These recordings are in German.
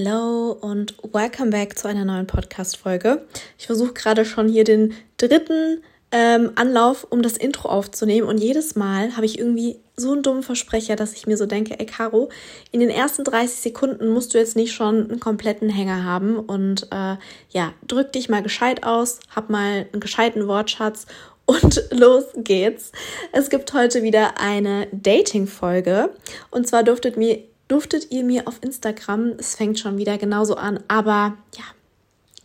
Hello und welcome back zu einer neuen Podcast-Folge. Ich versuche gerade schon hier den dritten ähm, Anlauf, um das Intro aufzunehmen. Und jedes Mal habe ich irgendwie so einen dummen Versprecher, dass ich mir so denke, ey Caro, in den ersten 30 Sekunden musst du jetzt nicht schon einen kompletten Hänger haben. Und äh, ja, drück dich mal gescheit aus, hab mal einen gescheiten Wortschatz und los geht's. Es gibt heute wieder eine Dating-Folge. Und zwar durftet mir durftet ihr mir auf Instagram, es fängt schon wieder genauso an, aber ja,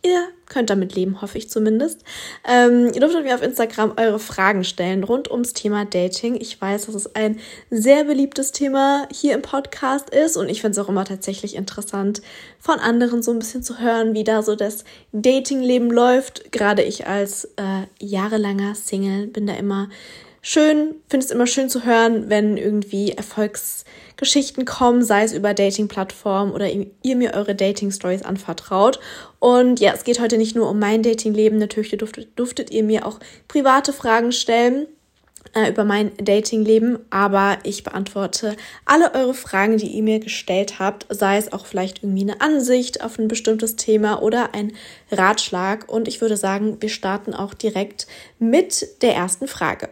ihr könnt damit leben, hoffe ich zumindest. Ähm, ihr durftet mir auf Instagram eure Fragen stellen rund ums Thema Dating. Ich weiß, dass es ein sehr beliebtes Thema hier im Podcast ist und ich finde es auch immer tatsächlich interessant, von anderen so ein bisschen zu hören, wie da so das Datingleben läuft. Gerade ich als äh, jahrelanger Single bin da immer schön, finde es immer schön zu hören, wenn irgendwie Erfolgsgeschichten kommen, sei es über Dating-Plattformen oder ihr mir eure Dating-Stories anvertraut. Und ja, es geht heute nicht nur um mein Dating-Leben, natürlich durftet, durftet ihr mir auch private Fragen stellen äh, über mein Dating-Leben, aber ich beantworte alle eure Fragen, die ihr mir gestellt habt, sei es auch vielleicht irgendwie eine Ansicht auf ein bestimmtes Thema oder ein Ratschlag. Und ich würde sagen, wir starten auch direkt mit der ersten Frage.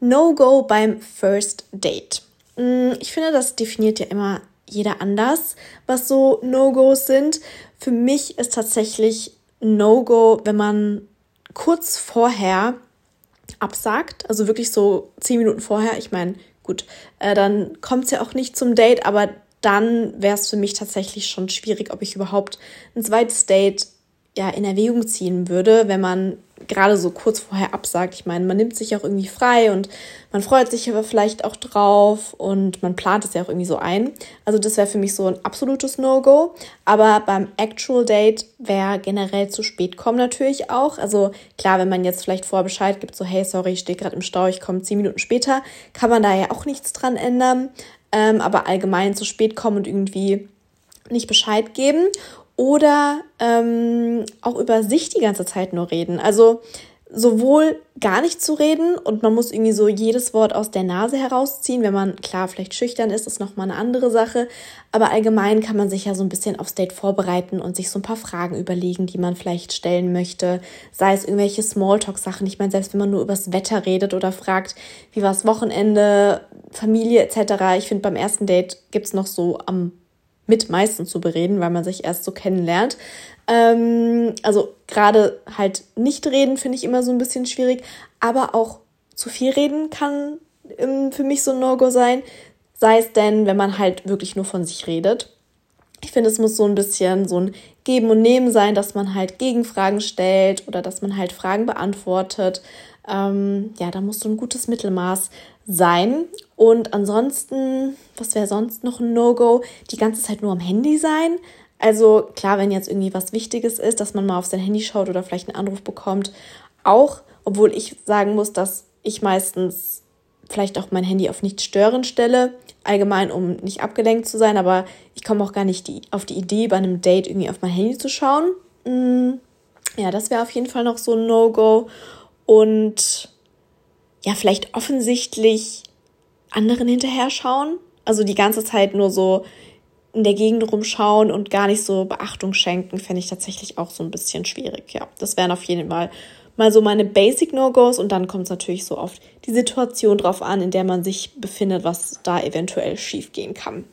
No-Go beim First Date. Mm, ich finde, das definiert ja immer jeder anders, was so No-Gos sind. Für mich ist tatsächlich No-Go, wenn man kurz vorher absagt, also wirklich so zehn Minuten vorher. Ich meine, gut, äh, dann kommt es ja auch nicht zum Date, aber dann wäre es für mich tatsächlich schon schwierig, ob ich überhaupt ein zweites Date ja in Erwägung ziehen würde, wenn man gerade so kurz vorher absagt. Ich meine, man nimmt sich auch irgendwie frei und man freut sich aber vielleicht auch drauf und man plant es ja auch irgendwie so ein. Also das wäre für mich so ein absolutes No-Go. Aber beim Actual Date wäre generell zu spät kommen natürlich auch. Also klar, wenn man jetzt vielleicht vorher Bescheid gibt, so hey, sorry, ich stehe gerade im Stau, ich komme zehn Minuten später, kann man da ja auch nichts dran ändern. Ähm, aber allgemein zu spät kommen und irgendwie nicht Bescheid geben oder ähm, auch über sich die ganze Zeit nur reden. Also sowohl gar nicht zu reden und man muss irgendwie so jedes Wort aus der Nase herausziehen. Wenn man klar vielleicht schüchtern ist, ist nochmal eine andere Sache. Aber allgemein kann man sich ja so ein bisschen aufs Date vorbereiten und sich so ein paar Fragen überlegen, die man vielleicht stellen möchte. Sei es irgendwelche Smalltalk-Sachen. Ich meine, selbst wenn man nur übers Wetter redet oder fragt, wie war das Wochenende, Familie etc. Ich finde, beim ersten Date gibt's noch so am mit meisten zu bereden, weil man sich erst so kennenlernt. Ähm, also gerade halt nicht reden finde ich immer so ein bisschen schwierig, aber auch zu viel reden kann ähm, für mich so ein No-Go sein. Sei es denn, wenn man halt wirklich nur von sich redet. Ich finde, es muss so ein bisschen so ein Geben und Nehmen sein, dass man halt Gegenfragen stellt oder dass man halt Fragen beantwortet. Ähm, ja, da muss so ein gutes Mittelmaß sein. Und ansonsten, was wäre sonst noch ein No-Go? Die ganze Zeit nur am Handy sein. Also klar, wenn jetzt irgendwie was Wichtiges ist, dass man mal auf sein Handy schaut oder vielleicht einen Anruf bekommt, auch, obwohl ich sagen muss, dass ich meistens vielleicht auch mein Handy auf nicht stören stelle, allgemein, um nicht abgelenkt zu sein, aber ich komme auch gar nicht die, auf die Idee, bei einem Date irgendwie auf mein Handy zu schauen. Mm, ja, das wäre auf jeden Fall noch so ein No-Go. Und ja, vielleicht offensichtlich anderen hinterher schauen. Also die ganze Zeit nur so in der Gegend rumschauen und gar nicht so Beachtung schenken, fände ich tatsächlich auch so ein bisschen schwierig. Ja, das wären auf jeden Fall mal so meine Basic No-Gos und dann kommt es natürlich so oft die Situation drauf an, in der man sich befindet, was da eventuell schiefgehen kann.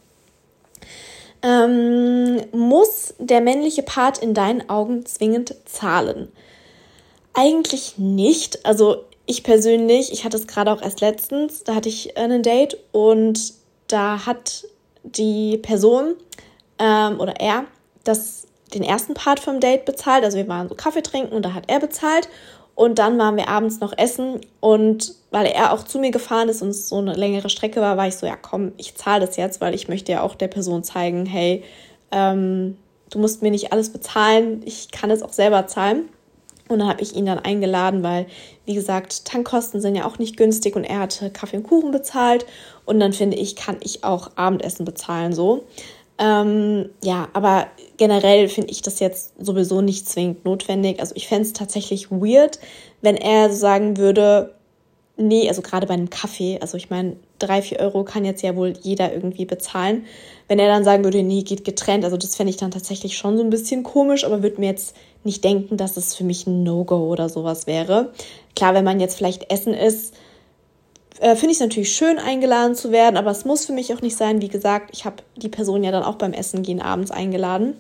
Ähm, muss der männliche Part in deinen Augen zwingend zahlen? Eigentlich nicht. Also ich persönlich, ich hatte es gerade auch erst letztens, da hatte ich einen Date und da hat die Person ähm, oder er das, den ersten Part vom Date bezahlt. Also wir waren so Kaffee trinken und da hat er bezahlt. Und dann waren wir abends noch essen und weil er auch zu mir gefahren ist und es so eine längere Strecke war, war ich so, ja komm, ich zahle das jetzt, weil ich möchte ja auch der Person zeigen, hey, ähm, du musst mir nicht alles bezahlen, ich kann es auch selber zahlen. Und dann habe ich ihn dann eingeladen, weil, wie gesagt, Tankkosten sind ja auch nicht günstig und er hatte Kaffee und Kuchen bezahlt. Und dann finde ich, kann ich auch Abendessen bezahlen so. Ähm, ja, aber generell finde ich das jetzt sowieso nicht zwingend notwendig. Also ich fände es tatsächlich weird, wenn er sagen würde, nee, also gerade bei einem Kaffee, also ich meine, drei, vier Euro kann jetzt ja wohl jeder irgendwie bezahlen. Wenn er dann sagen würde, nee, geht getrennt, also das fände ich dann tatsächlich schon so ein bisschen komisch, aber würde mir jetzt nicht denken, dass es für mich ein No-Go oder sowas wäre. Klar, wenn man jetzt vielleicht essen ist, äh, finde ich es natürlich schön, eingeladen zu werden, aber es muss für mich auch nicht sein. Wie gesagt, ich habe die Person ja dann auch beim Essen gehen abends eingeladen.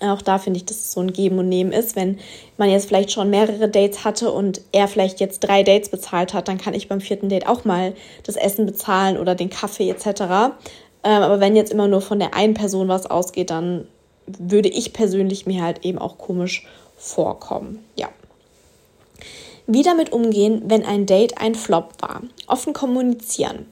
Auch da finde ich, dass es so ein Geben und Nehmen ist. Wenn man jetzt vielleicht schon mehrere Dates hatte und er vielleicht jetzt drei Dates bezahlt hat, dann kann ich beim vierten Date auch mal das Essen bezahlen oder den Kaffee etc. Ähm, aber wenn jetzt immer nur von der einen Person was ausgeht, dann würde ich persönlich mir halt eben auch komisch vorkommen. Ja. Wie damit umgehen, wenn ein Date ein Flop war? Offen kommunizieren.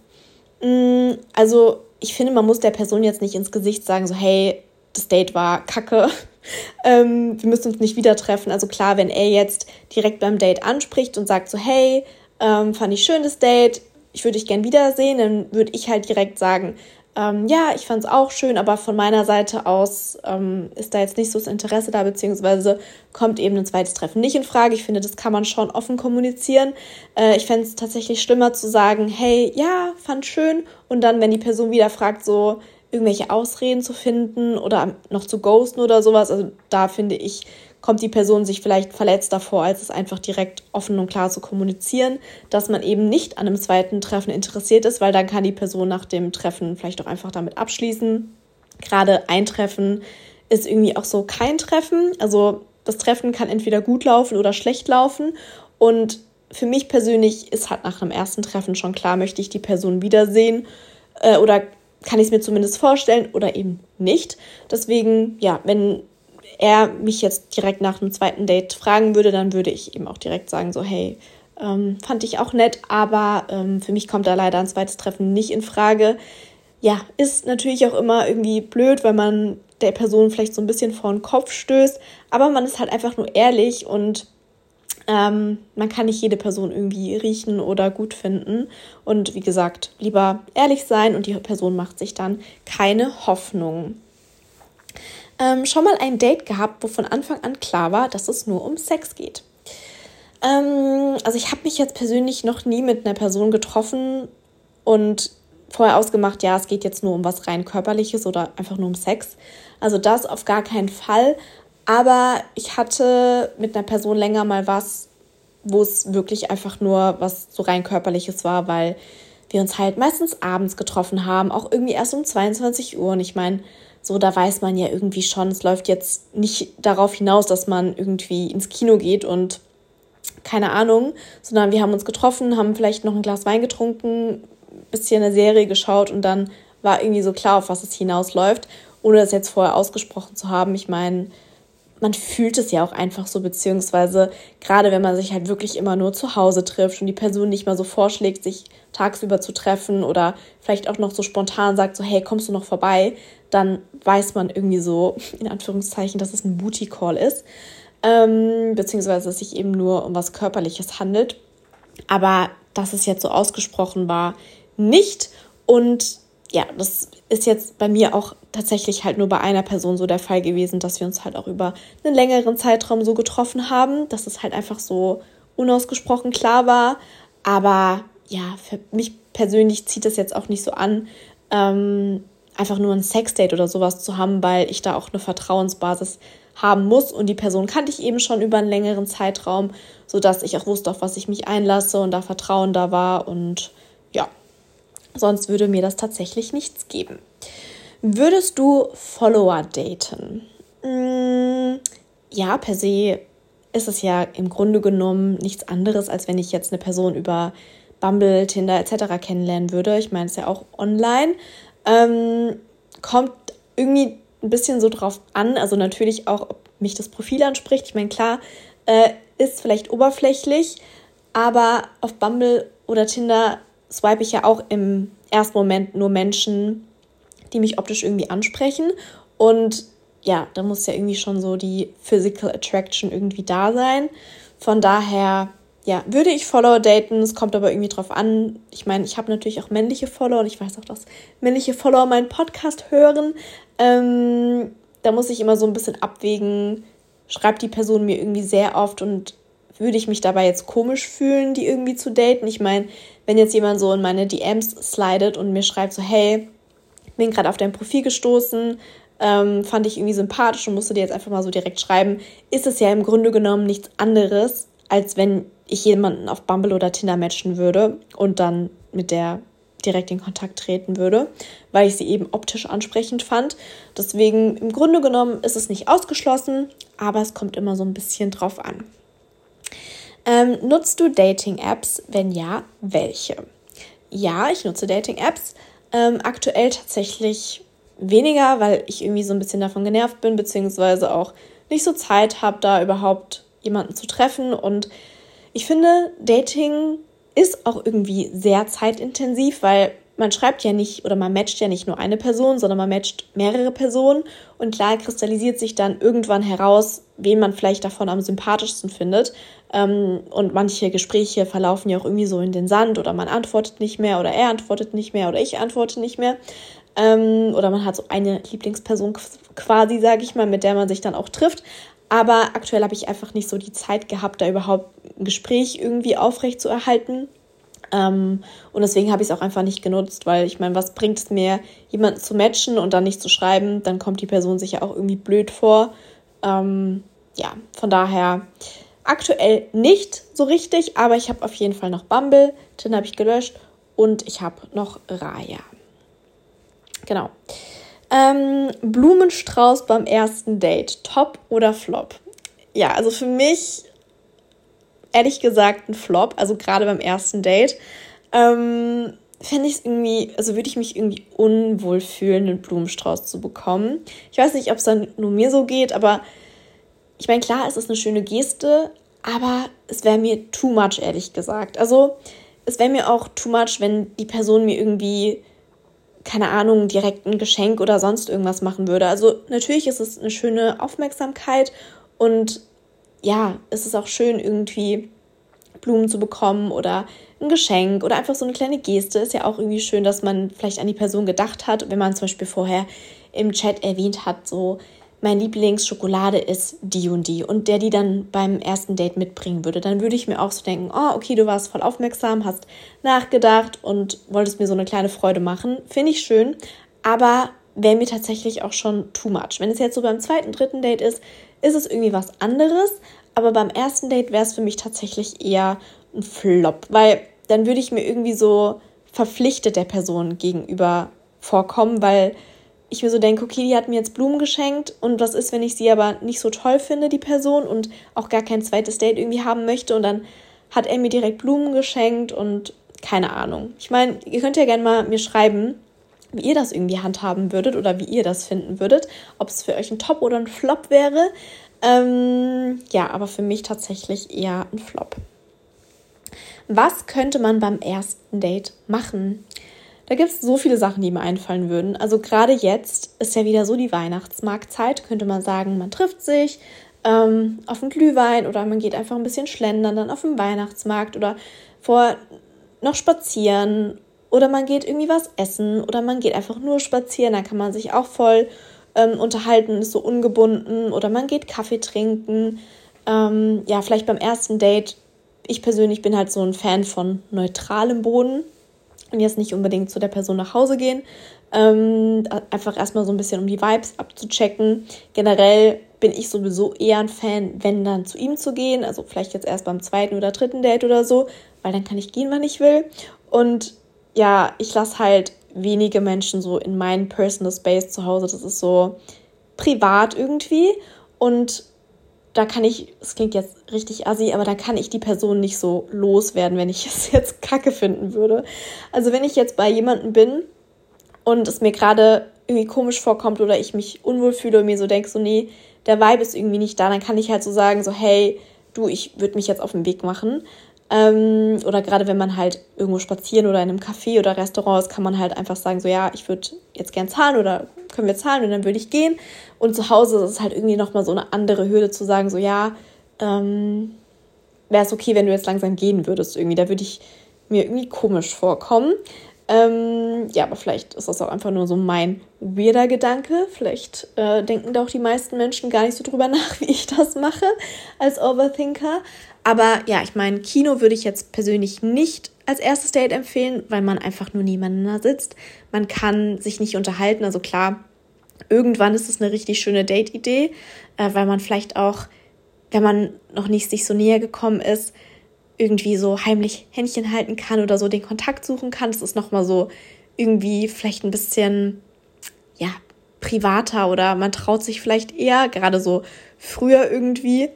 Mm, also ich finde, man muss der Person jetzt nicht ins Gesicht sagen, so hey, das Date war kacke, ähm, wir müssen uns nicht wieder treffen. Also klar, wenn er jetzt direkt beim Date anspricht und sagt so, hey, ähm, fand ich schön das Date, ich würde dich gern wiedersehen, dann würde ich halt direkt sagen, ähm, ja, ich fand es auch schön, aber von meiner Seite aus ähm, ist da jetzt nicht so das Interesse da, beziehungsweise kommt eben ein zweites Treffen nicht in Frage. Ich finde, das kann man schon offen kommunizieren. Äh, ich fände es tatsächlich schlimmer zu sagen, hey, ja, fand schön, und dann, wenn die Person wieder fragt, so, irgendwelche Ausreden zu finden oder noch zu ghosten oder sowas. Also da finde ich, kommt die Person sich vielleicht verletzt davor, als es einfach direkt offen und klar zu kommunizieren, dass man eben nicht an einem zweiten Treffen interessiert ist, weil dann kann die Person nach dem Treffen vielleicht auch einfach damit abschließen. Gerade ein Treffen ist irgendwie auch so kein Treffen. Also das Treffen kann entweder gut laufen oder schlecht laufen. Und für mich persönlich ist halt nach einem ersten Treffen schon klar, möchte ich die Person wiedersehen äh, oder kann ich es mir zumindest vorstellen oder eben nicht. Deswegen, ja, wenn er mich jetzt direkt nach einem zweiten Date fragen würde, dann würde ich ihm auch direkt sagen, so, hey, ähm, fand ich auch nett, aber ähm, für mich kommt da leider ein zweites Treffen nicht in Frage. Ja, ist natürlich auch immer irgendwie blöd, weil man der Person vielleicht so ein bisschen vor den Kopf stößt, aber man ist halt einfach nur ehrlich und ähm, man kann nicht jede Person irgendwie riechen oder gut finden. Und wie gesagt, lieber ehrlich sein und die Person macht sich dann keine Hoffnung. Ähm, schon mal ein Date gehabt, wo von Anfang an klar war, dass es nur um Sex geht. Ähm, also ich habe mich jetzt persönlich noch nie mit einer Person getroffen und vorher ausgemacht, ja, es geht jetzt nur um was rein körperliches oder einfach nur um Sex. Also das auf gar keinen Fall. Aber ich hatte mit einer Person länger mal was, wo es wirklich einfach nur was so rein körperliches war, weil wir uns halt meistens abends getroffen haben, auch irgendwie erst um 22 Uhr. Und ich meine, so da weiß man ja irgendwie schon, es läuft jetzt nicht darauf hinaus, dass man irgendwie ins Kino geht und keine Ahnung, sondern wir haben uns getroffen, haben vielleicht noch ein Glas Wein getrunken, bisschen eine Serie geschaut und dann war irgendwie so klar, auf was es hinausläuft, ohne das jetzt vorher ausgesprochen zu haben. Ich meine, man fühlt es ja auch einfach so, beziehungsweise gerade wenn man sich halt wirklich immer nur zu Hause trifft und die Person nicht mal so vorschlägt, sich tagsüber zu treffen oder vielleicht auch noch so spontan sagt, so hey, kommst du noch vorbei, dann weiß man irgendwie so, in Anführungszeichen, dass es ein Booty-Call ist, ähm, beziehungsweise dass es sich eben nur um was Körperliches handelt. Aber dass es jetzt so ausgesprochen war, nicht. Und ja, das ist jetzt bei mir auch tatsächlich halt nur bei einer Person so der Fall gewesen, dass wir uns halt auch über einen längeren Zeitraum so getroffen haben, dass es halt einfach so unausgesprochen klar war. Aber ja, für mich persönlich zieht es jetzt auch nicht so an, ähm, einfach nur ein Sexdate oder sowas zu haben, weil ich da auch eine Vertrauensbasis haben muss und die Person kannte ich eben schon über einen längeren Zeitraum, sodass ich auch wusste, auf was ich mich einlasse und da Vertrauen da war und ja, sonst würde mir das tatsächlich nichts geben. Würdest du Follower daten? Mm, ja, per se ist es ja im Grunde genommen nichts anderes, als wenn ich jetzt eine Person über Bumble, Tinder etc. kennenlernen würde. Ich meine, es ja auch online. Ähm, kommt irgendwie ein bisschen so drauf an. Also natürlich auch, ob mich das Profil anspricht. Ich meine, klar, äh, ist vielleicht oberflächlich, aber auf Bumble oder Tinder swipe ich ja auch im ersten Moment nur Menschen, die mich optisch irgendwie ansprechen. Und ja, da muss ja irgendwie schon so die Physical Attraction irgendwie da sein. Von daher, ja, würde ich Follower daten. Es kommt aber irgendwie drauf an. Ich meine, ich habe natürlich auch männliche Follower und ich weiß auch, dass männliche Follower meinen Podcast hören. Ähm, da muss ich immer so ein bisschen abwägen, schreibt die Person mir irgendwie sehr oft und würde ich mich dabei jetzt komisch fühlen, die irgendwie zu daten? Ich meine, wenn jetzt jemand so in meine DMs slidet und mir schreibt so, hey, bin gerade auf dein Profil gestoßen, ähm, fand ich irgendwie sympathisch und musste dir jetzt einfach mal so direkt schreiben, ist es ja im Grunde genommen nichts anderes, als wenn ich jemanden auf Bumble oder Tinder matchen würde und dann mit der direkt in Kontakt treten würde, weil ich sie eben optisch ansprechend fand. Deswegen im Grunde genommen ist es nicht ausgeschlossen, aber es kommt immer so ein bisschen drauf an. Ähm, nutzt du Dating-Apps? Wenn ja, welche? Ja, ich nutze Dating-Apps. Ähm, aktuell tatsächlich weniger, weil ich irgendwie so ein bisschen davon genervt bin, beziehungsweise auch nicht so Zeit habe, da überhaupt jemanden zu treffen. Und ich finde, Dating ist auch irgendwie sehr zeitintensiv, weil man schreibt ja nicht oder man matcht ja nicht nur eine Person, sondern man matcht mehrere Personen und klar kristallisiert sich dann irgendwann heraus, wen man vielleicht davon am sympathischsten findet. Ähm, und manche Gespräche verlaufen ja auch irgendwie so in den Sand oder man antwortet nicht mehr oder er antwortet nicht mehr oder ich antworte nicht mehr. Ähm, oder man hat so eine Lieblingsperson quasi, sage ich mal, mit der man sich dann auch trifft. Aber aktuell habe ich einfach nicht so die Zeit gehabt, da überhaupt ein Gespräch irgendwie aufrecht zu erhalten. Ähm, und deswegen habe ich es auch einfach nicht genutzt, weil ich meine, was bringt es mir, jemanden zu matchen und dann nicht zu schreiben? Dann kommt die Person sich ja auch irgendwie blöd vor. Ähm, ja, von daher aktuell nicht so richtig, aber ich habe auf jeden Fall noch Bumble, den habe ich gelöscht und ich habe noch Raya. Genau. Ähm, Blumenstrauß beim ersten Date, top oder flop? Ja, also für mich ehrlich gesagt ein Flop, also gerade beim ersten Date. Ähm, fände ich es irgendwie, also würde ich mich irgendwie unwohl fühlen, einen Blumenstrauß zu bekommen. Ich weiß nicht, ob es dann nur mir so geht, aber ich meine, klar, es ist eine schöne Geste, aber es wäre mir too much, ehrlich gesagt. Also, es wäre mir auch too much, wenn die Person mir irgendwie keine Ahnung, direkt ein Geschenk oder sonst irgendwas machen würde. Also natürlich ist es eine schöne Aufmerksamkeit und ja, es ist auch schön, irgendwie Blumen zu bekommen oder ein Geschenk oder einfach so eine kleine Geste. Ist ja auch irgendwie schön, dass man vielleicht an die Person gedacht hat, wenn man zum Beispiel vorher im Chat erwähnt hat, so mein Lieblingsschokolade ist die und die und der die dann beim ersten Date mitbringen würde, dann würde ich mir auch so denken, oh, okay, du warst voll aufmerksam, hast nachgedacht und wolltest mir so eine kleine Freude machen. Finde ich schön, aber wäre mir tatsächlich auch schon too much. Wenn es jetzt so beim zweiten, dritten Date ist, ist es irgendwie was anderes, aber beim ersten Date wäre es für mich tatsächlich eher ein Flop, weil dann würde ich mir irgendwie so verpflichtet der Person gegenüber vorkommen, weil ich mir so denke, okay, die hat mir jetzt Blumen geschenkt und was ist, wenn ich sie aber nicht so toll finde, die Person, und auch gar kein zweites Date irgendwie haben möchte und dann hat er mir direkt Blumen geschenkt und keine Ahnung. Ich meine, ihr könnt ja gerne mal mir schreiben, wie ihr das irgendwie handhaben würdet oder wie ihr das finden würdet, ob es für euch ein Top oder ein Flop wäre. Ähm, ja, aber für mich tatsächlich eher ein Flop. Was könnte man beim ersten Date machen? Da gibt es so viele Sachen, die mir einfallen würden. Also gerade jetzt ist ja wieder so die Weihnachtsmarktzeit, könnte man sagen, man trifft sich ähm, auf einen Glühwein oder man geht einfach ein bisschen schlendern dann auf den Weihnachtsmarkt oder vor noch spazieren oder man geht irgendwie was essen oder man geht einfach nur spazieren, dann kann man sich auch voll ähm, unterhalten, ist so ungebunden oder man geht Kaffee trinken. Ähm, ja, vielleicht beim ersten Date. Ich persönlich bin halt so ein Fan von neutralem Boden und jetzt nicht unbedingt zu der Person nach Hause gehen. Ähm, einfach erstmal so ein bisschen um die Vibes abzuchecken. Generell bin ich sowieso eher ein Fan, wenn dann zu ihm zu gehen. Also vielleicht jetzt erst beim zweiten oder dritten Date oder so, weil dann kann ich gehen, wann ich will. Und ja, ich lasse halt wenige Menschen so in meinen Personal Space zu Hause. Das ist so privat irgendwie. Und da kann ich, es klingt jetzt richtig assi, aber da kann ich die Person nicht so loswerden, wenn ich es jetzt kacke finden würde. Also wenn ich jetzt bei jemandem bin und es mir gerade irgendwie komisch vorkommt oder ich mich unwohl fühle und mir so denke, so nee, der Vibe ist irgendwie nicht da, dann kann ich halt so sagen, so hey, du, ich würde mich jetzt auf den Weg machen. Ähm, oder gerade wenn man halt irgendwo spazieren oder in einem Café oder Restaurant ist, kann man halt einfach sagen, so ja, ich würde jetzt gern zahlen oder können wir zahlen und dann würde ich gehen. Und zu Hause ist es halt irgendwie nochmal so eine andere Hürde zu sagen, so ja, ähm, wäre es okay, wenn du jetzt langsam gehen würdest irgendwie. Da würde ich mir irgendwie komisch vorkommen. Ähm, ja, aber vielleicht ist das auch einfach nur so mein weirder Gedanke. Vielleicht äh, denken da auch die meisten Menschen gar nicht so drüber nach, wie ich das mache als Overthinker. Aber ja, ich meine, Kino würde ich jetzt persönlich nicht als erstes Date empfehlen, weil man einfach nur nebeneinander sitzt. Man kann sich nicht unterhalten. Also klar, irgendwann ist es eine richtig schöne Date-Idee, äh, weil man vielleicht auch, wenn man noch nicht sich so näher gekommen ist, irgendwie so heimlich Händchen halten kann oder so den Kontakt suchen kann. Das ist nochmal so irgendwie vielleicht ein bisschen, ja, privater oder man traut sich vielleicht eher, gerade so früher irgendwie,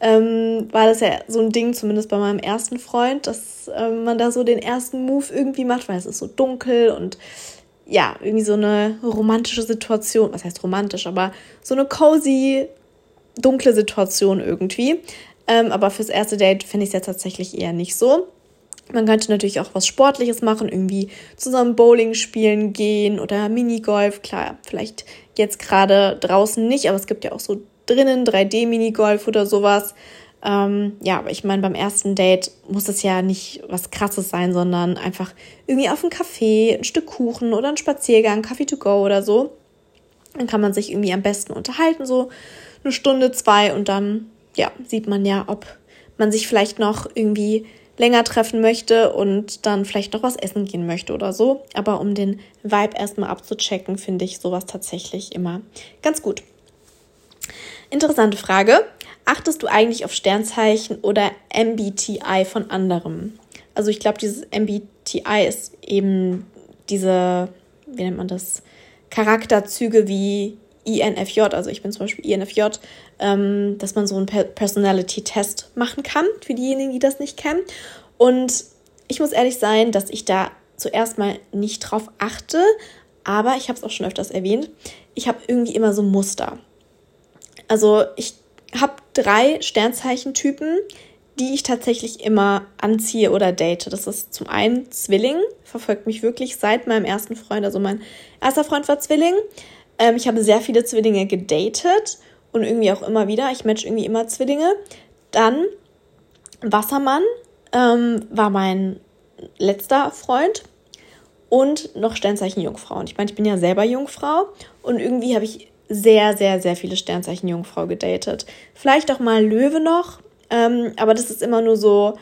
ähm, war das ja so ein Ding, zumindest bei meinem ersten Freund, dass ähm, man da so den ersten Move irgendwie macht, weil es ist so dunkel und ja, irgendwie so eine romantische Situation, was heißt romantisch, aber so eine cozy, dunkle Situation irgendwie. Ähm, aber fürs erste Date finde ich es ja tatsächlich eher nicht so. Man könnte natürlich auch was Sportliches machen, irgendwie zusammen Bowling spielen gehen oder Minigolf. Klar, vielleicht jetzt gerade draußen nicht, aber es gibt ja auch so drinnen 3D-Minigolf oder sowas. Ähm, ja, aber ich meine, beim ersten Date muss es ja nicht was Krasses sein, sondern einfach irgendwie auf ein Café, ein Stück Kuchen oder ein Spaziergang, Kaffee to go oder so. Dann kann man sich irgendwie am besten unterhalten, so eine Stunde, zwei und dann ja, sieht man ja, ob man sich vielleicht noch irgendwie länger treffen möchte und dann vielleicht noch was essen gehen möchte oder so. Aber um den Vibe erstmal abzuchecken, finde ich sowas tatsächlich immer ganz gut. Interessante Frage. Achtest du eigentlich auf Sternzeichen oder MBTI von anderem? Also ich glaube, dieses MBTI ist eben diese, wie nennt man das, Charakterzüge wie INFJ, also ich bin zum Beispiel INFJ, ähm, dass man so einen Personality-Test machen kann, für diejenigen, die das nicht kennen. Und ich muss ehrlich sein, dass ich da zuerst mal nicht drauf achte, aber ich habe es auch schon öfters erwähnt, ich habe irgendwie immer so Muster. Also ich habe drei Sternzeichentypen, die ich tatsächlich immer anziehe oder date. Das ist zum einen Zwilling, verfolgt mich wirklich seit meinem ersten Freund. Also mein erster Freund war Zwilling. Ähm, ich habe sehr viele Zwillinge gedatet und irgendwie auch immer wieder. Ich match irgendwie immer Zwillinge. Dann Wassermann ähm, war mein letzter Freund und noch Sternzeichen Jungfrau. Und ich meine, ich bin ja selber Jungfrau und irgendwie habe ich sehr, sehr, sehr viele Sternzeichen Jungfrau gedatet. Vielleicht auch mal Löwe noch, ähm, aber das ist immer nur so,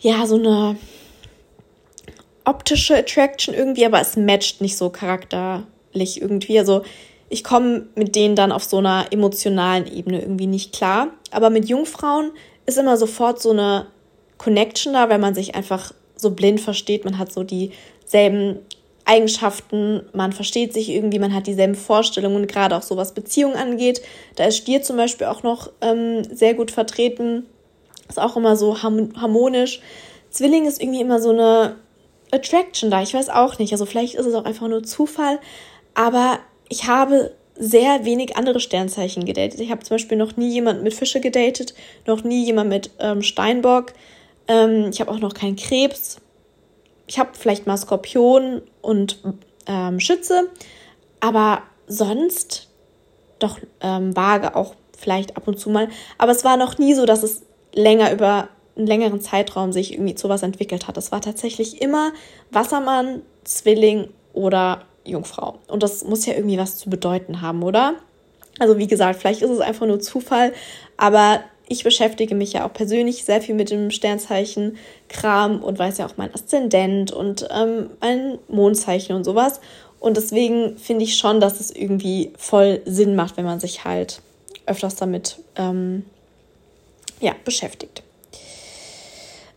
ja, so eine optische Attraction irgendwie, aber es matcht nicht so Charakter körperlich irgendwie. Also ich komme mit denen dann auf so einer emotionalen Ebene irgendwie nicht klar. Aber mit Jungfrauen ist immer sofort so eine Connection da, weil man sich einfach so blind versteht. Man hat so dieselben Eigenschaften, man versteht sich irgendwie, man hat dieselben Vorstellungen, gerade auch so was Beziehungen angeht. Da ist Stier zum Beispiel auch noch ähm, sehr gut vertreten. Ist auch immer so harmonisch. Zwilling ist irgendwie immer so eine Attraction da. Ich weiß auch nicht. Also vielleicht ist es auch einfach nur Zufall. Aber ich habe sehr wenig andere Sternzeichen gedatet. Ich habe zum Beispiel noch nie jemand mit Fische gedatet, noch nie jemand mit ähm, Steinbock. Ähm, ich habe auch noch keinen Krebs. Ich habe vielleicht mal Skorpion und ähm, Schütze, aber sonst doch ähm, vage auch vielleicht ab und zu mal. Aber es war noch nie so, dass es länger über einen längeren Zeitraum sich irgendwie zu was entwickelt hat. Es war tatsächlich immer Wassermann, Zwilling oder Jungfrau. Und das muss ja irgendwie was zu bedeuten haben, oder? Also wie gesagt, vielleicht ist es einfach nur Zufall, aber ich beschäftige mich ja auch persönlich sehr viel mit dem Sternzeichen Kram und weiß ja auch mein Aszendent und ähm, mein Mondzeichen und sowas. Und deswegen finde ich schon, dass es irgendwie voll Sinn macht, wenn man sich halt öfters damit ähm, ja, beschäftigt.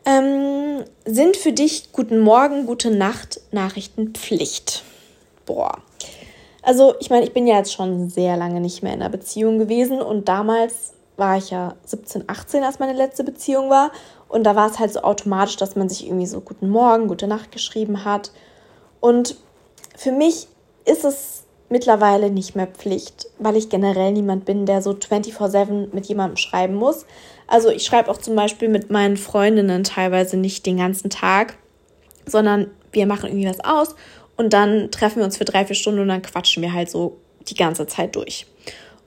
Ähm, sind für dich Guten Morgen, Gute Nacht Nachrichten Pflicht? boah. Also, ich meine, ich bin ja jetzt schon sehr lange nicht mehr in einer Beziehung gewesen und damals war ich ja 17, 18, als meine letzte Beziehung war. Und da war es halt so automatisch, dass man sich irgendwie so Guten Morgen, Gute Nacht geschrieben hat. Und für mich ist es mittlerweile nicht mehr Pflicht, weil ich generell niemand bin, der so 24-7 mit jemandem schreiben muss. Also ich schreibe auch zum Beispiel mit meinen Freundinnen teilweise nicht den ganzen Tag, sondern wir machen irgendwie was aus und dann treffen wir uns für drei, vier Stunden und dann quatschen wir halt so die ganze Zeit durch.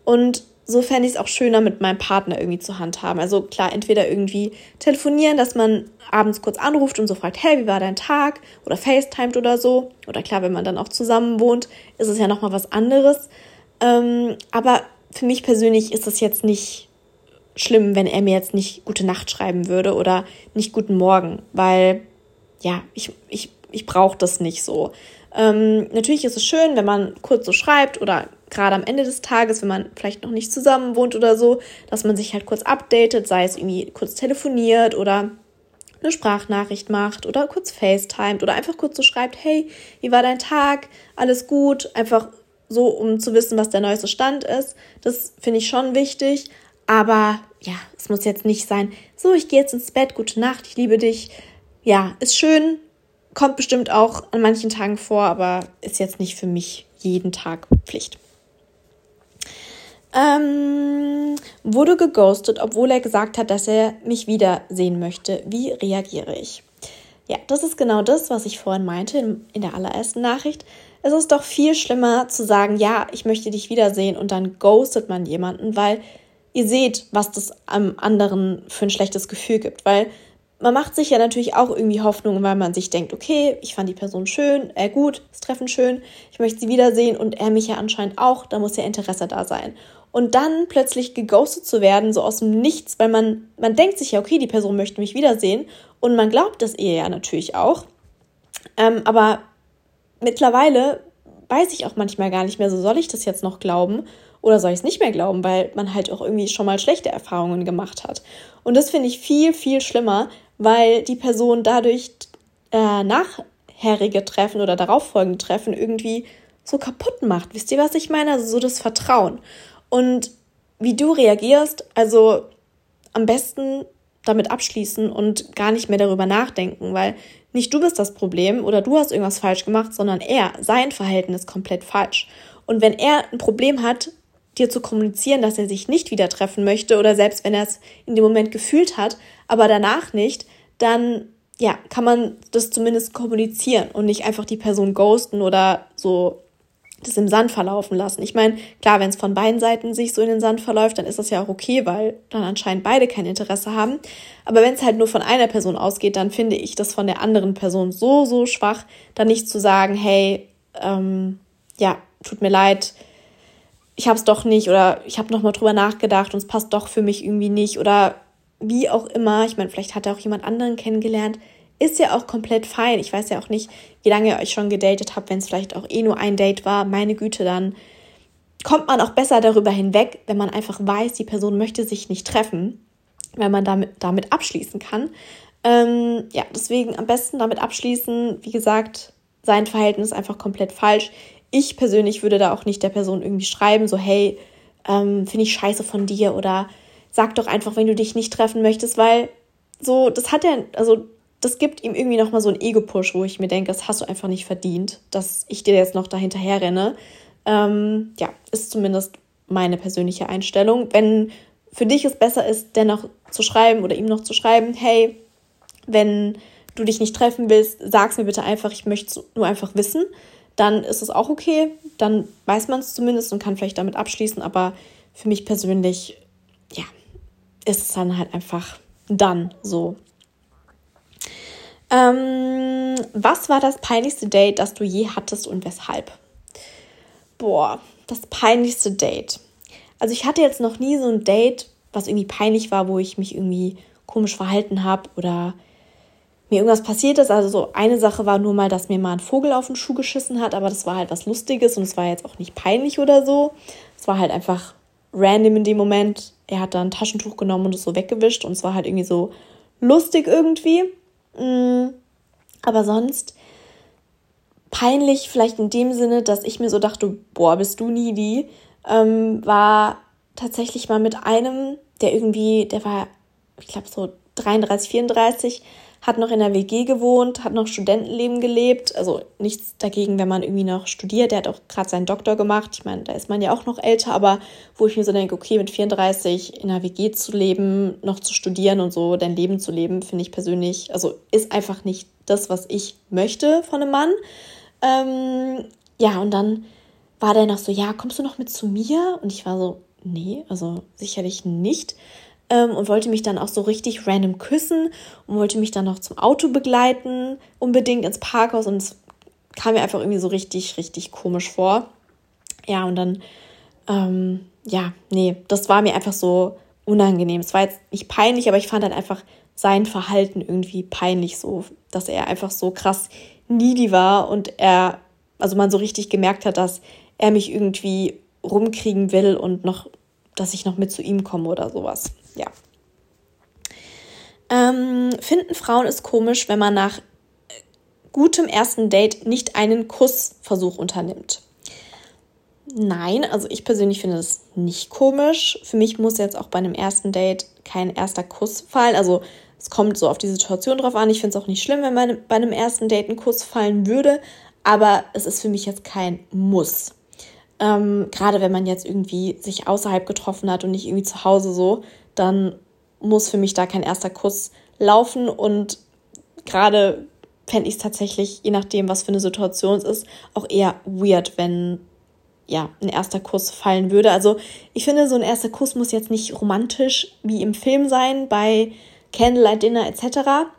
Und so fände ich es auch schöner, mit meinem Partner irgendwie zu handhaben. Also klar, entweder irgendwie telefonieren, dass man abends kurz anruft und so fragt, hey, wie war dein Tag? Oder FaceTimed oder so. Oder klar, wenn man dann auch zusammen wohnt, ist es ja nochmal was anderes. Ähm, aber für mich persönlich ist das jetzt nicht schlimm, wenn er mir jetzt nicht gute Nacht schreiben würde oder nicht guten Morgen, weil ja, ich, ich, ich brauche das nicht so. Ähm, natürlich ist es schön, wenn man kurz so schreibt oder gerade am Ende des Tages, wenn man vielleicht noch nicht zusammen wohnt oder so, dass man sich halt kurz updatet, sei es irgendwie kurz telefoniert oder eine Sprachnachricht macht oder kurz FaceTimet oder einfach kurz so schreibt, hey, wie war dein Tag? Alles gut? Einfach so, um zu wissen, was der neueste Stand ist. Das finde ich schon wichtig. Aber ja, es muss jetzt nicht sein, so, ich gehe jetzt ins Bett, gute Nacht, ich liebe dich. Ja, ist schön, kommt bestimmt auch an manchen Tagen vor, aber ist jetzt nicht für mich jeden Tag Pflicht. Ähm, wurde geghostet, obwohl er gesagt hat, dass er mich wiedersehen möchte. Wie reagiere ich? Ja, das ist genau das, was ich vorhin meinte in, in der allerersten Nachricht. Es ist doch viel schlimmer zu sagen, ja, ich möchte dich wiedersehen und dann ghostet man jemanden, weil ihr seht, was das am anderen für ein schlechtes Gefühl gibt. Weil man macht sich ja natürlich auch irgendwie Hoffnung, weil man sich denkt, okay, ich fand die Person schön, äh gut, das Treffen schön, ich möchte sie wiedersehen und er mich ja anscheinend auch, da muss ja Interesse da sein. Und dann plötzlich geghostet zu werden, so aus dem Nichts, weil man, man denkt sich ja, okay, die Person möchte mich wiedersehen und man glaubt das ihr ja natürlich auch. Ähm, aber mittlerweile weiß ich auch manchmal gar nicht mehr, so soll ich das jetzt noch glauben oder soll ich es nicht mehr glauben, weil man halt auch irgendwie schon mal schlechte Erfahrungen gemacht hat. Und das finde ich viel, viel schlimmer, weil die Person dadurch äh, nachherige Treffen oder darauffolgende Treffen irgendwie so kaputt macht. Wisst ihr, was ich meine? Also so das Vertrauen. Und wie du reagierst, also am besten damit abschließen und gar nicht mehr darüber nachdenken, weil nicht du bist das Problem oder du hast irgendwas falsch gemacht, sondern er, sein Verhalten ist komplett falsch. Und wenn er ein Problem hat, dir zu kommunizieren, dass er sich nicht wieder treffen möchte oder selbst wenn er es in dem Moment gefühlt hat, aber danach nicht, dann ja, kann man das zumindest kommunizieren und nicht einfach die Person ghosten oder so das im Sand verlaufen lassen. Ich meine, klar, wenn es von beiden Seiten sich so in den Sand verläuft, dann ist das ja auch okay, weil dann anscheinend beide kein Interesse haben. Aber wenn es halt nur von einer Person ausgeht, dann finde ich das von der anderen Person so, so schwach, dann nicht zu sagen, hey, ähm, ja, tut mir leid, ich habe es doch nicht oder ich habe nochmal drüber nachgedacht und es passt doch für mich irgendwie nicht oder wie auch immer. Ich meine, vielleicht hat er auch jemand anderen kennengelernt ist ja auch komplett fein. Ich weiß ja auch nicht, wie lange ihr euch schon gedatet habt, wenn es vielleicht auch eh nur ein Date war. Meine Güte, dann kommt man auch besser darüber hinweg, wenn man einfach weiß, die Person möchte sich nicht treffen, weil man damit, damit abschließen kann. Ähm, ja, deswegen am besten damit abschließen. Wie gesagt, sein Verhältnis ist einfach komplett falsch. Ich persönlich würde da auch nicht der Person irgendwie schreiben, so hey, ähm, finde ich scheiße von dir oder sag doch einfach, wenn du dich nicht treffen möchtest, weil so, das hat er, also das gibt ihm irgendwie nochmal so einen Ego-Push, wo ich mir denke, das hast du einfach nicht verdient, dass ich dir jetzt noch dahinterher renne. Ähm, ja, ist zumindest meine persönliche Einstellung. Wenn für dich es besser ist, dennoch zu schreiben oder ihm noch zu schreiben, hey, wenn du dich nicht treffen willst, sag's mir bitte einfach, ich möchte nur einfach wissen, dann ist es auch okay, dann weiß man es zumindest und kann vielleicht damit abschließen, aber für mich persönlich, ja, ist es dann halt einfach dann so. Ähm, was war das peinlichste Date, das du je hattest und weshalb? Boah, das peinlichste Date. Also ich hatte jetzt noch nie so ein Date, was irgendwie peinlich war, wo ich mich irgendwie komisch verhalten habe oder mir irgendwas passiert ist. Also so eine Sache war nur mal, dass mir mal ein Vogel auf den Schuh geschissen hat, aber das war halt was Lustiges und es war jetzt auch nicht peinlich oder so. Es war halt einfach random in dem Moment. Er hat da ein Taschentuch genommen und es so weggewischt und es war halt irgendwie so lustig irgendwie. Mm, aber sonst peinlich, vielleicht in dem Sinne, dass ich mir so dachte, boah, bist du needy, ähm, war tatsächlich mal mit einem, der irgendwie, der war, ich glaube, so 33, 34, hat noch in der WG gewohnt, hat noch Studentenleben gelebt. Also nichts dagegen, wenn man irgendwie noch studiert. Der hat auch gerade seinen Doktor gemacht. Ich meine, da ist man ja auch noch älter, aber wo ich mir so denke, okay, mit 34 in einer WG zu leben, noch zu studieren und so dein Leben zu leben, finde ich persönlich, also ist einfach nicht das, was ich möchte von einem Mann. Ähm, ja, und dann war der noch so, ja, kommst du noch mit zu mir? Und ich war so, nee, also sicherlich nicht. Ähm, und wollte mich dann auch so richtig random küssen und wollte mich dann noch zum Auto begleiten, unbedingt ins Parkhaus. Und es kam mir einfach irgendwie so richtig, richtig komisch vor. Ja, und dann, ähm, ja, nee, das war mir einfach so unangenehm. Es war jetzt nicht peinlich, aber ich fand halt einfach sein Verhalten irgendwie peinlich so, dass er einfach so krass needy war und er, also man so richtig gemerkt hat, dass er mich irgendwie rumkriegen will und noch, dass ich noch mit zu ihm komme oder sowas. Ja. Ähm, finden Frauen es komisch, wenn man nach gutem ersten Date nicht einen Kussversuch unternimmt? Nein, also ich persönlich finde das nicht komisch. Für mich muss jetzt auch bei einem ersten Date kein erster Kuss fallen. Also es kommt so auf die Situation drauf an. Ich finde es auch nicht schlimm, wenn bei einem ersten Date ein Kuss fallen würde, aber es ist für mich jetzt kein Muss. Ähm, Gerade wenn man jetzt irgendwie sich außerhalb getroffen hat und nicht irgendwie zu Hause so, dann muss für mich da kein erster Kuss laufen und gerade fände ich es tatsächlich, je nachdem, was für eine Situation es ist, auch eher weird, wenn ja, ein erster Kuss fallen würde. Also ich finde, so ein erster Kuss muss jetzt nicht romantisch wie im Film sein, bei Candlelight Dinner etc.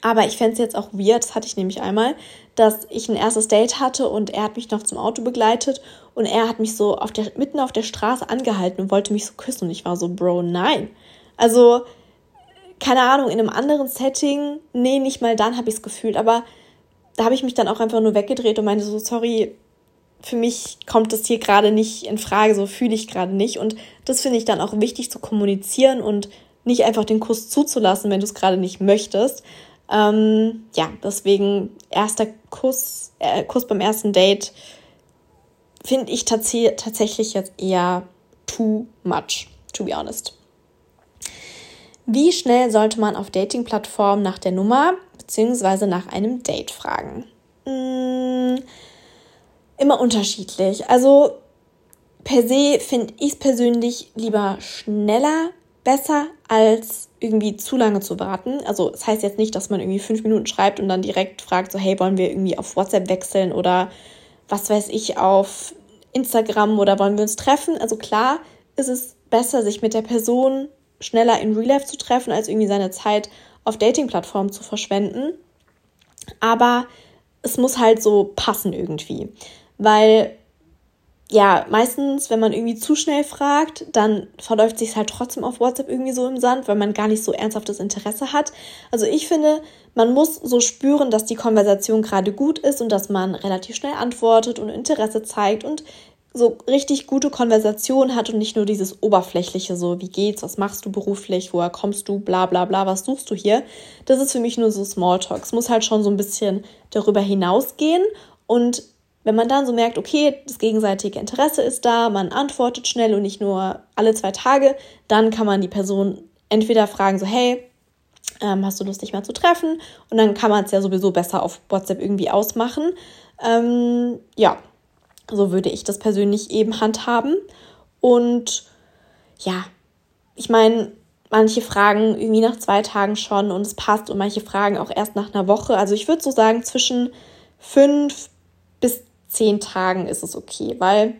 Aber ich fände es jetzt auch weird, das hatte ich nämlich einmal, dass ich ein erstes Date hatte und er hat mich noch zum Auto begleitet und er hat mich so auf der, mitten auf der Straße angehalten und wollte mich so küssen und ich war so, Bro, nein. Also, keine Ahnung, in einem anderen Setting, nee, nicht mal dann habe ich es gefühlt, aber da habe ich mich dann auch einfach nur weggedreht und meinte so, sorry, für mich kommt das hier gerade nicht in Frage, so fühle ich gerade nicht. Und das finde ich dann auch wichtig zu kommunizieren und nicht einfach den Kuss zuzulassen, wenn du es gerade nicht möchtest. Ähm, ja, deswegen erster Kuss, äh, Kuss beim ersten Date finde ich tats tatsächlich jetzt eher too much, to be honest. Wie schnell sollte man auf Dating-Plattformen nach der Nummer bzw. nach einem Date fragen? Mmh immer unterschiedlich. Also per se finde ich es persönlich lieber schneller besser, als irgendwie zu lange zu warten. Also das heißt jetzt nicht, dass man irgendwie fünf Minuten schreibt und dann direkt fragt, so hey, wollen wir irgendwie auf WhatsApp wechseln oder was weiß ich auf Instagram oder wollen wir uns treffen? Also klar ist es besser, sich mit der Person schneller in Real Life zu treffen, als irgendwie seine Zeit auf Dating-Plattformen zu verschwenden. Aber es muss halt so passen irgendwie weil ja, meistens, wenn man irgendwie zu schnell fragt, dann verläuft sich halt trotzdem auf WhatsApp irgendwie so im Sand, weil man gar nicht so ernsthaftes Interesse hat. Also ich finde, man muss so spüren, dass die Konversation gerade gut ist und dass man relativ schnell antwortet und Interesse zeigt und so richtig gute Konversation hat und nicht nur dieses oberflächliche, so wie geht's, was machst du beruflich, woher kommst du, bla bla bla, was suchst du hier. Das ist für mich nur so Smalltalk. Es muss halt schon so ein bisschen darüber hinausgehen und wenn man dann so merkt, okay, das gegenseitige Interesse ist da, man antwortet schnell und nicht nur alle zwei Tage, dann kann man die Person entweder fragen, so, hey, ähm, hast du Lust, dich mal zu treffen? Und dann kann man es ja sowieso besser auf WhatsApp irgendwie ausmachen. Ähm, ja, so würde ich das persönlich eben handhaben. Und ja, ich meine, manche fragen irgendwie nach zwei Tagen schon und es passt und manche fragen auch erst nach einer Woche. Also ich würde so sagen, zwischen fünf bis zehn Tagen ist es okay, weil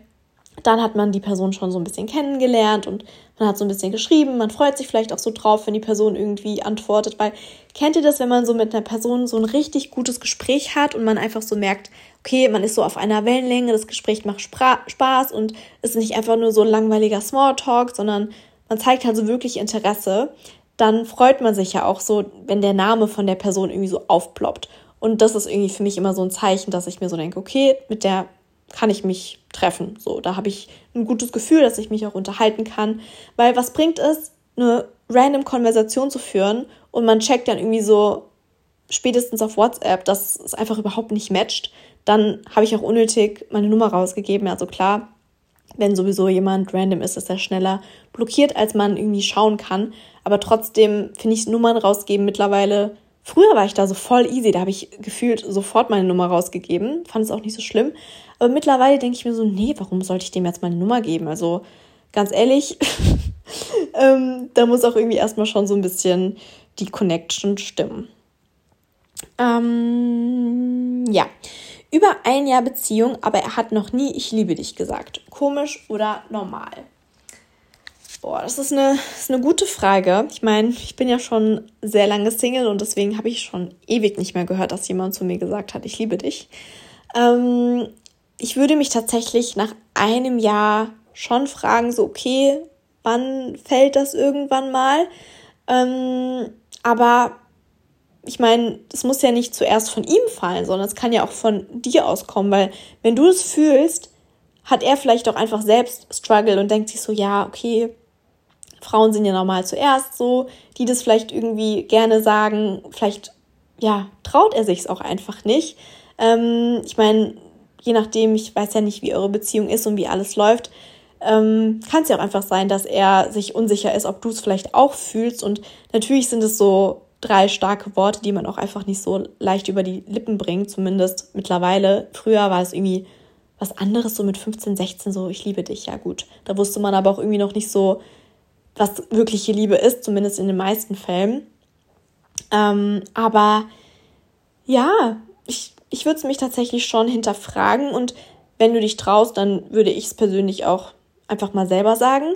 dann hat man die Person schon so ein bisschen kennengelernt und man hat so ein bisschen geschrieben, man freut sich vielleicht auch so drauf, wenn die Person irgendwie antwortet, weil kennt ihr das, wenn man so mit einer Person so ein richtig gutes Gespräch hat und man einfach so merkt, okay, man ist so auf einer Wellenlänge, das Gespräch macht Spaß und ist nicht einfach nur so ein langweiliger Smalltalk, sondern man zeigt halt so wirklich Interesse, dann freut man sich ja auch so, wenn der Name von der Person irgendwie so aufploppt. Und das ist irgendwie für mich immer so ein Zeichen, dass ich mir so denke, okay, mit der kann ich mich treffen. So, da habe ich ein gutes Gefühl, dass ich mich auch unterhalten kann. Weil was bringt es, eine random Konversation zu führen und man checkt dann irgendwie so spätestens auf WhatsApp, dass es einfach überhaupt nicht matcht. Dann habe ich auch unnötig meine Nummer rausgegeben. Also klar, wenn sowieso jemand random ist, ist er schneller blockiert, als man irgendwie schauen kann. Aber trotzdem finde ich Nummern rausgeben mittlerweile Früher war ich da so voll easy, da habe ich gefühlt sofort meine Nummer rausgegeben, fand es auch nicht so schlimm. Aber mittlerweile denke ich mir so, nee, warum sollte ich dem jetzt meine Nummer geben? Also ganz ehrlich, ähm, da muss auch irgendwie erstmal schon so ein bisschen die Connection stimmen. Ähm, ja, über ein Jahr Beziehung, aber er hat noch nie Ich liebe dich gesagt. Komisch oder normal? Boah, das ist eine, ist eine gute Frage. Ich meine, ich bin ja schon sehr lange Single und deswegen habe ich schon ewig nicht mehr gehört, dass jemand zu mir gesagt hat, ich liebe dich. Ähm, ich würde mich tatsächlich nach einem Jahr schon fragen, so, okay, wann fällt das irgendwann mal? Ähm, aber ich meine, das muss ja nicht zuerst von ihm fallen, sondern es kann ja auch von dir auskommen, weil wenn du es fühlst, hat er vielleicht auch einfach selbst Struggle und denkt sich so, ja, okay, Frauen sind ja normal zuerst so, die das vielleicht irgendwie gerne sagen, vielleicht, ja, traut er sich es auch einfach nicht. Ähm, ich meine, je nachdem, ich weiß ja nicht, wie eure Beziehung ist und wie alles läuft, ähm, kann es ja auch einfach sein, dass er sich unsicher ist, ob du es vielleicht auch fühlst. Und natürlich sind es so drei starke Worte, die man auch einfach nicht so leicht über die Lippen bringt, zumindest mittlerweile. Früher war es irgendwie was anderes, so mit 15, 16, so ich liebe dich, ja gut. Da wusste man aber auch irgendwie noch nicht so, was wirkliche Liebe ist, zumindest in den meisten Fällen. Ähm, aber ja, ich, ich würde es mich tatsächlich schon hinterfragen und wenn du dich traust, dann würde ich es persönlich auch einfach mal selber sagen.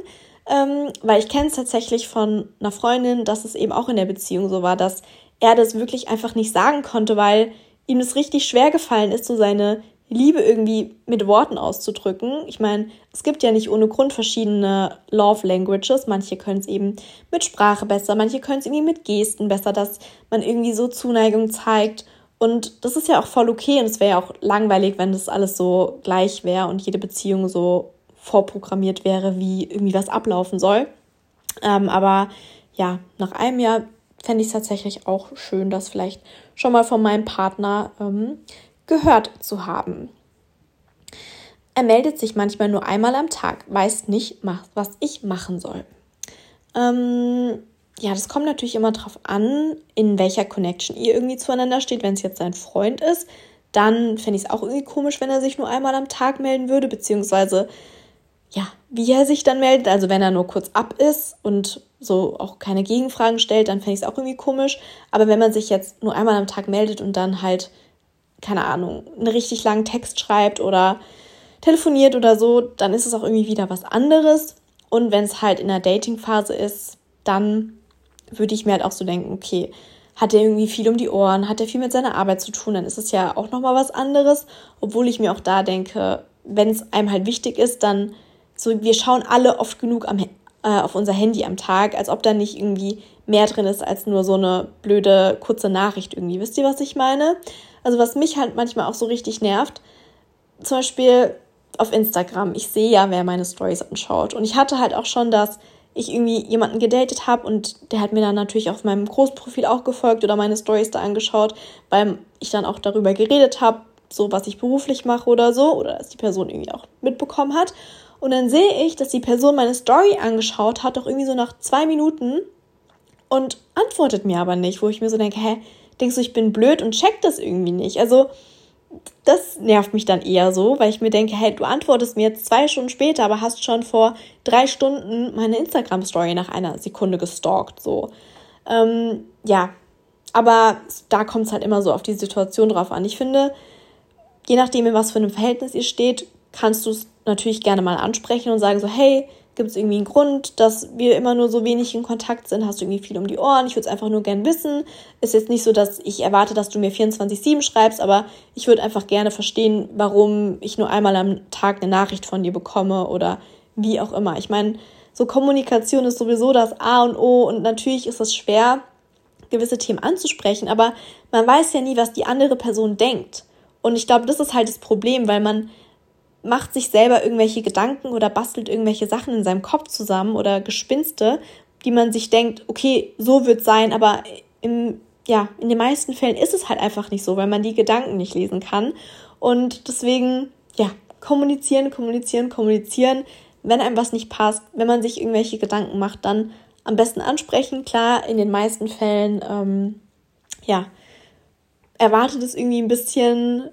Ähm, weil ich kenne es tatsächlich von einer Freundin, dass es eben auch in der Beziehung so war, dass er das wirklich einfach nicht sagen konnte, weil ihm es richtig schwer gefallen ist, so seine Liebe irgendwie mit Worten auszudrücken. Ich meine, es gibt ja nicht ohne Grund verschiedene Love Languages. Manche können es eben mit Sprache besser, manche können es irgendwie mit Gesten besser, dass man irgendwie so Zuneigung zeigt. Und das ist ja auch voll okay und es wäre ja auch langweilig, wenn das alles so gleich wäre und jede Beziehung so vorprogrammiert wäre, wie irgendwie was ablaufen soll. Ähm, aber ja, nach einem Jahr fände ich es tatsächlich auch schön, das vielleicht schon mal von meinem Partner ähm, gehört zu haben. Er meldet sich manchmal nur einmal am Tag, weiß nicht, was ich machen soll. Ähm, ja, das kommt natürlich immer darauf an, in welcher Connection ihr irgendwie zueinander steht. Wenn es jetzt sein Freund ist, dann fände ich es auch irgendwie komisch, wenn er sich nur einmal am Tag melden würde, beziehungsweise ja, wie er sich dann meldet. Also wenn er nur kurz ab ist und so auch keine Gegenfragen stellt, dann fände ich es auch irgendwie komisch. Aber wenn man sich jetzt nur einmal am Tag meldet und dann halt keine Ahnung, einen richtig langen Text schreibt oder telefoniert oder so, dann ist es auch irgendwie wieder was anderes. Und wenn es halt in der Dating-Phase ist, dann würde ich mir halt auch so denken, okay, hat er irgendwie viel um die Ohren, hat er viel mit seiner Arbeit zu tun, dann ist es ja auch nochmal was anderes. Obwohl ich mir auch da denke, wenn es einem halt wichtig ist, dann so, wir schauen alle oft genug am, äh, auf unser Handy am Tag, als ob da nicht irgendwie mehr drin ist als nur so eine blöde kurze Nachricht irgendwie. Wisst ihr, was ich meine? Also was mich halt manchmal auch so richtig nervt, zum Beispiel auf Instagram. Ich sehe ja, wer meine Stories anschaut. Und ich hatte halt auch schon, dass ich irgendwie jemanden gedatet habe und der hat mir dann natürlich auf meinem Großprofil auch gefolgt oder meine Stories da angeschaut, weil ich dann auch darüber geredet habe, so was ich beruflich mache oder so, oder dass die Person irgendwie auch mitbekommen hat. Und dann sehe ich, dass die Person meine Story angeschaut hat, doch irgendwie so nach zwei Minuten und antwortet mir aber nicht, wo ich mir so denke, hä, denkst du, ich bin blöd und check das irgendwie nicht. Also das nervt mich dann eher so, weil ich mir denke, hey, du antwortest mir jetzt zwei Stunden später, aber hast schon vor drei Stunden meine Instagram-Story nach einer Sekunde gestalkt. So. Ähm, ja, aber da kommt es halt immer so auf die Situation drauf an. Ich finde, je nachdem, in was für einem Verhältnis ihr steht, kannst du es natürlich gerne mal ansprechen und sagen so, hey, Gibt es irgendwie einen Grund, dass wir immer nur so wenig in Kontakt sind? Hast du irgendwie viel um die Ohren? Ich würde es einfach nur gern wissen. Ist jetzt nicht so, dass ich erwarte, dass du mir 24-7 schreibst, aber ich würde einfach gerne verstehen, warum ich nur einmal am Tag eine Nachricht von dir bekomme oder wie auch immer. Ich meine, so Kommunikation ist sowieso das A und O und natürlich ist es schwer, gewisse Themen anzusprechen, aber man weiß ja nie, was die andere Person denkt. Und ich glaube, das ist halt das Problem, weil man macht sich selber irgendwelche Gedanken oder bastelt irgendwelche Sachen in seinem Kopf zusammen oder Gespinste, die man sich denkt, okay, so wird sein, aber im, ja, in den meisten Fällen ist es halt einfach nicht so, weil man die Gedanken nicht lesen kann. Und deswegen, ja, kommunizieren, kommunizieren, kommunizieren. Wenn einem was nicht passt, wenn man sich irgendwelche Gedanken macht, dann am besten ansprechen. Klar, in den meisten Fällen, ähm, ja, erwartet es irgendwie ein bisschen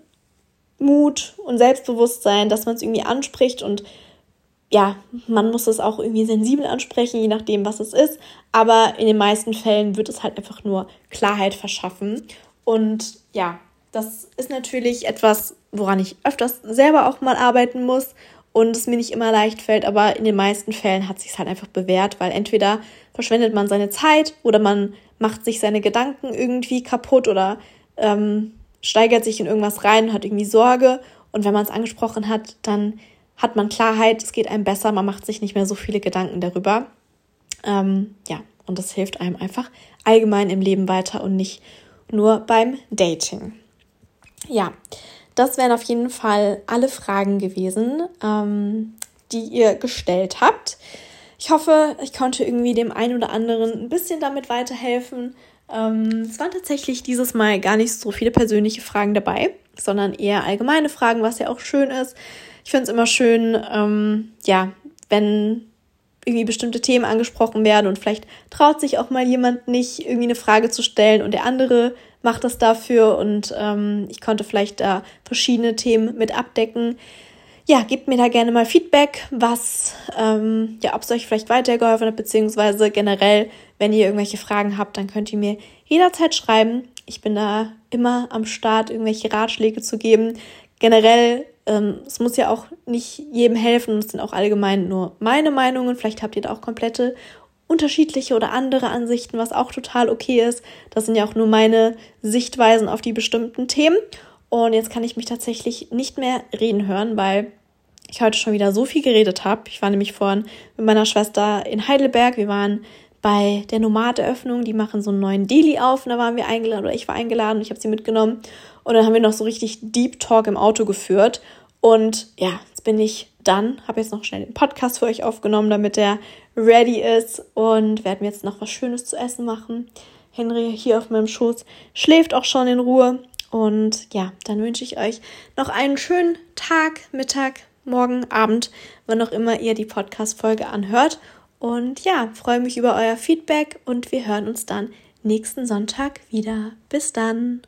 Mut und Selbstbewusstsein, dass man es irgendwie anspricht und ja, man muss es auch irgendwie sensibel ansprechen, je nachdem, was es ist. Aber in den meisten Fällen wird es halt einfach nur Klarheit verschaffen. Und ja, das ist natürlich etwas, woran ich öfters selber auch mal arbeiten muss. und es mir nicht immer leicht fällt, aber in den meisten Fällen hat sich halt einfach bewährt, weil entweder verschwendet man seine Zeit oder man macht sich seine Gedanken irgendwie kaputt oder ähm, steigert sich in irgendwas rein, hat irgendwie Sorge und wenn man es angesprochen hat, dann hat man Klarheit, es geht einem besser, man macht sich nicht mehr so viele Gedanken darüber. Ähm, ja, und das hilft einem einfach allgemein im Leben weiter und nicht nur beim Dating. Ja, das wären auf jeden Fall alle Fragen gewesen, ähm, die ihr gestellt habt. Ich hoffe, ich konnte irgendwie dem einen oder anderen ein bisschen damit weiterhelfen. Ähm, es waren tatsächlich dieses Mal gar nicht so viele persönliche Fragen dabei, sondern eher allgemeine Fragen, was ja auch schön ist. Ich finde es immer schön, ähm, ja, wenn irgendwie bestimmte Themen angesprochen werden und vielleicht traut sich auch mal jemand nicht, irgendwie eine Frage zu stellen und der andere macht das dafür und ähm, ich konnte vielleicht da verschiedene Themen mit abdecken. Ja, gebt mir da gerne mal Feedback, was, ähm, ja, ob es euch vielleicht weitergeholfen hat, beziehungsweise generell, wenn ihr irgendwelche Fragen habt, dann könnt ihr mir jederzeit schreiben. Ich bin da immer am Start, irgendwelche Ratschläge zu geben. Generell ähm, es muss ja auch nicht jedem helfen es sind auch allgemein nur meine Meinungen. Vielleicht habt ihr da auch komplette unterschiedliche oder andere Ansichten, was auch total okay ist. Das sind ja auch nur meine Sichtweisen auf die bestimmten Themen. Und jetzt kann ich mich tatsächlich nicht mehr reden hören, weil ich heute schon wieder so viel geredet habe. Ich war nämlich vorhin mit meiner Schwester in Heidelberg. Wir waren bei der Nomad-Eröffnung. Die machen so einen neuen Daily auf und da waren wir eingeladen oder ich war eingeladen und ich habe sie mitgenommen. Und dann haben wir noch so richtig Deep Talk im Auto geführt. Und ja, jetzt bin ich dann, habe jetzt noch schnell den Podcast für euch aufgenommen, damit der ready ist und werde mir jetzt noch was Schönes zu essen machen. Henry hier auf meinem Schoß schläft auch schon in Ruhe. Und ja, dann wünsche ich euch noch einen schönen Tag, Mittag, Morgen, Abend, wann auch immer ihr die Podcast-Folge anhört. Und ja, freue mich über euer Feedback und wir hören uns dann nächsten Sonntag wieder. Bis dann.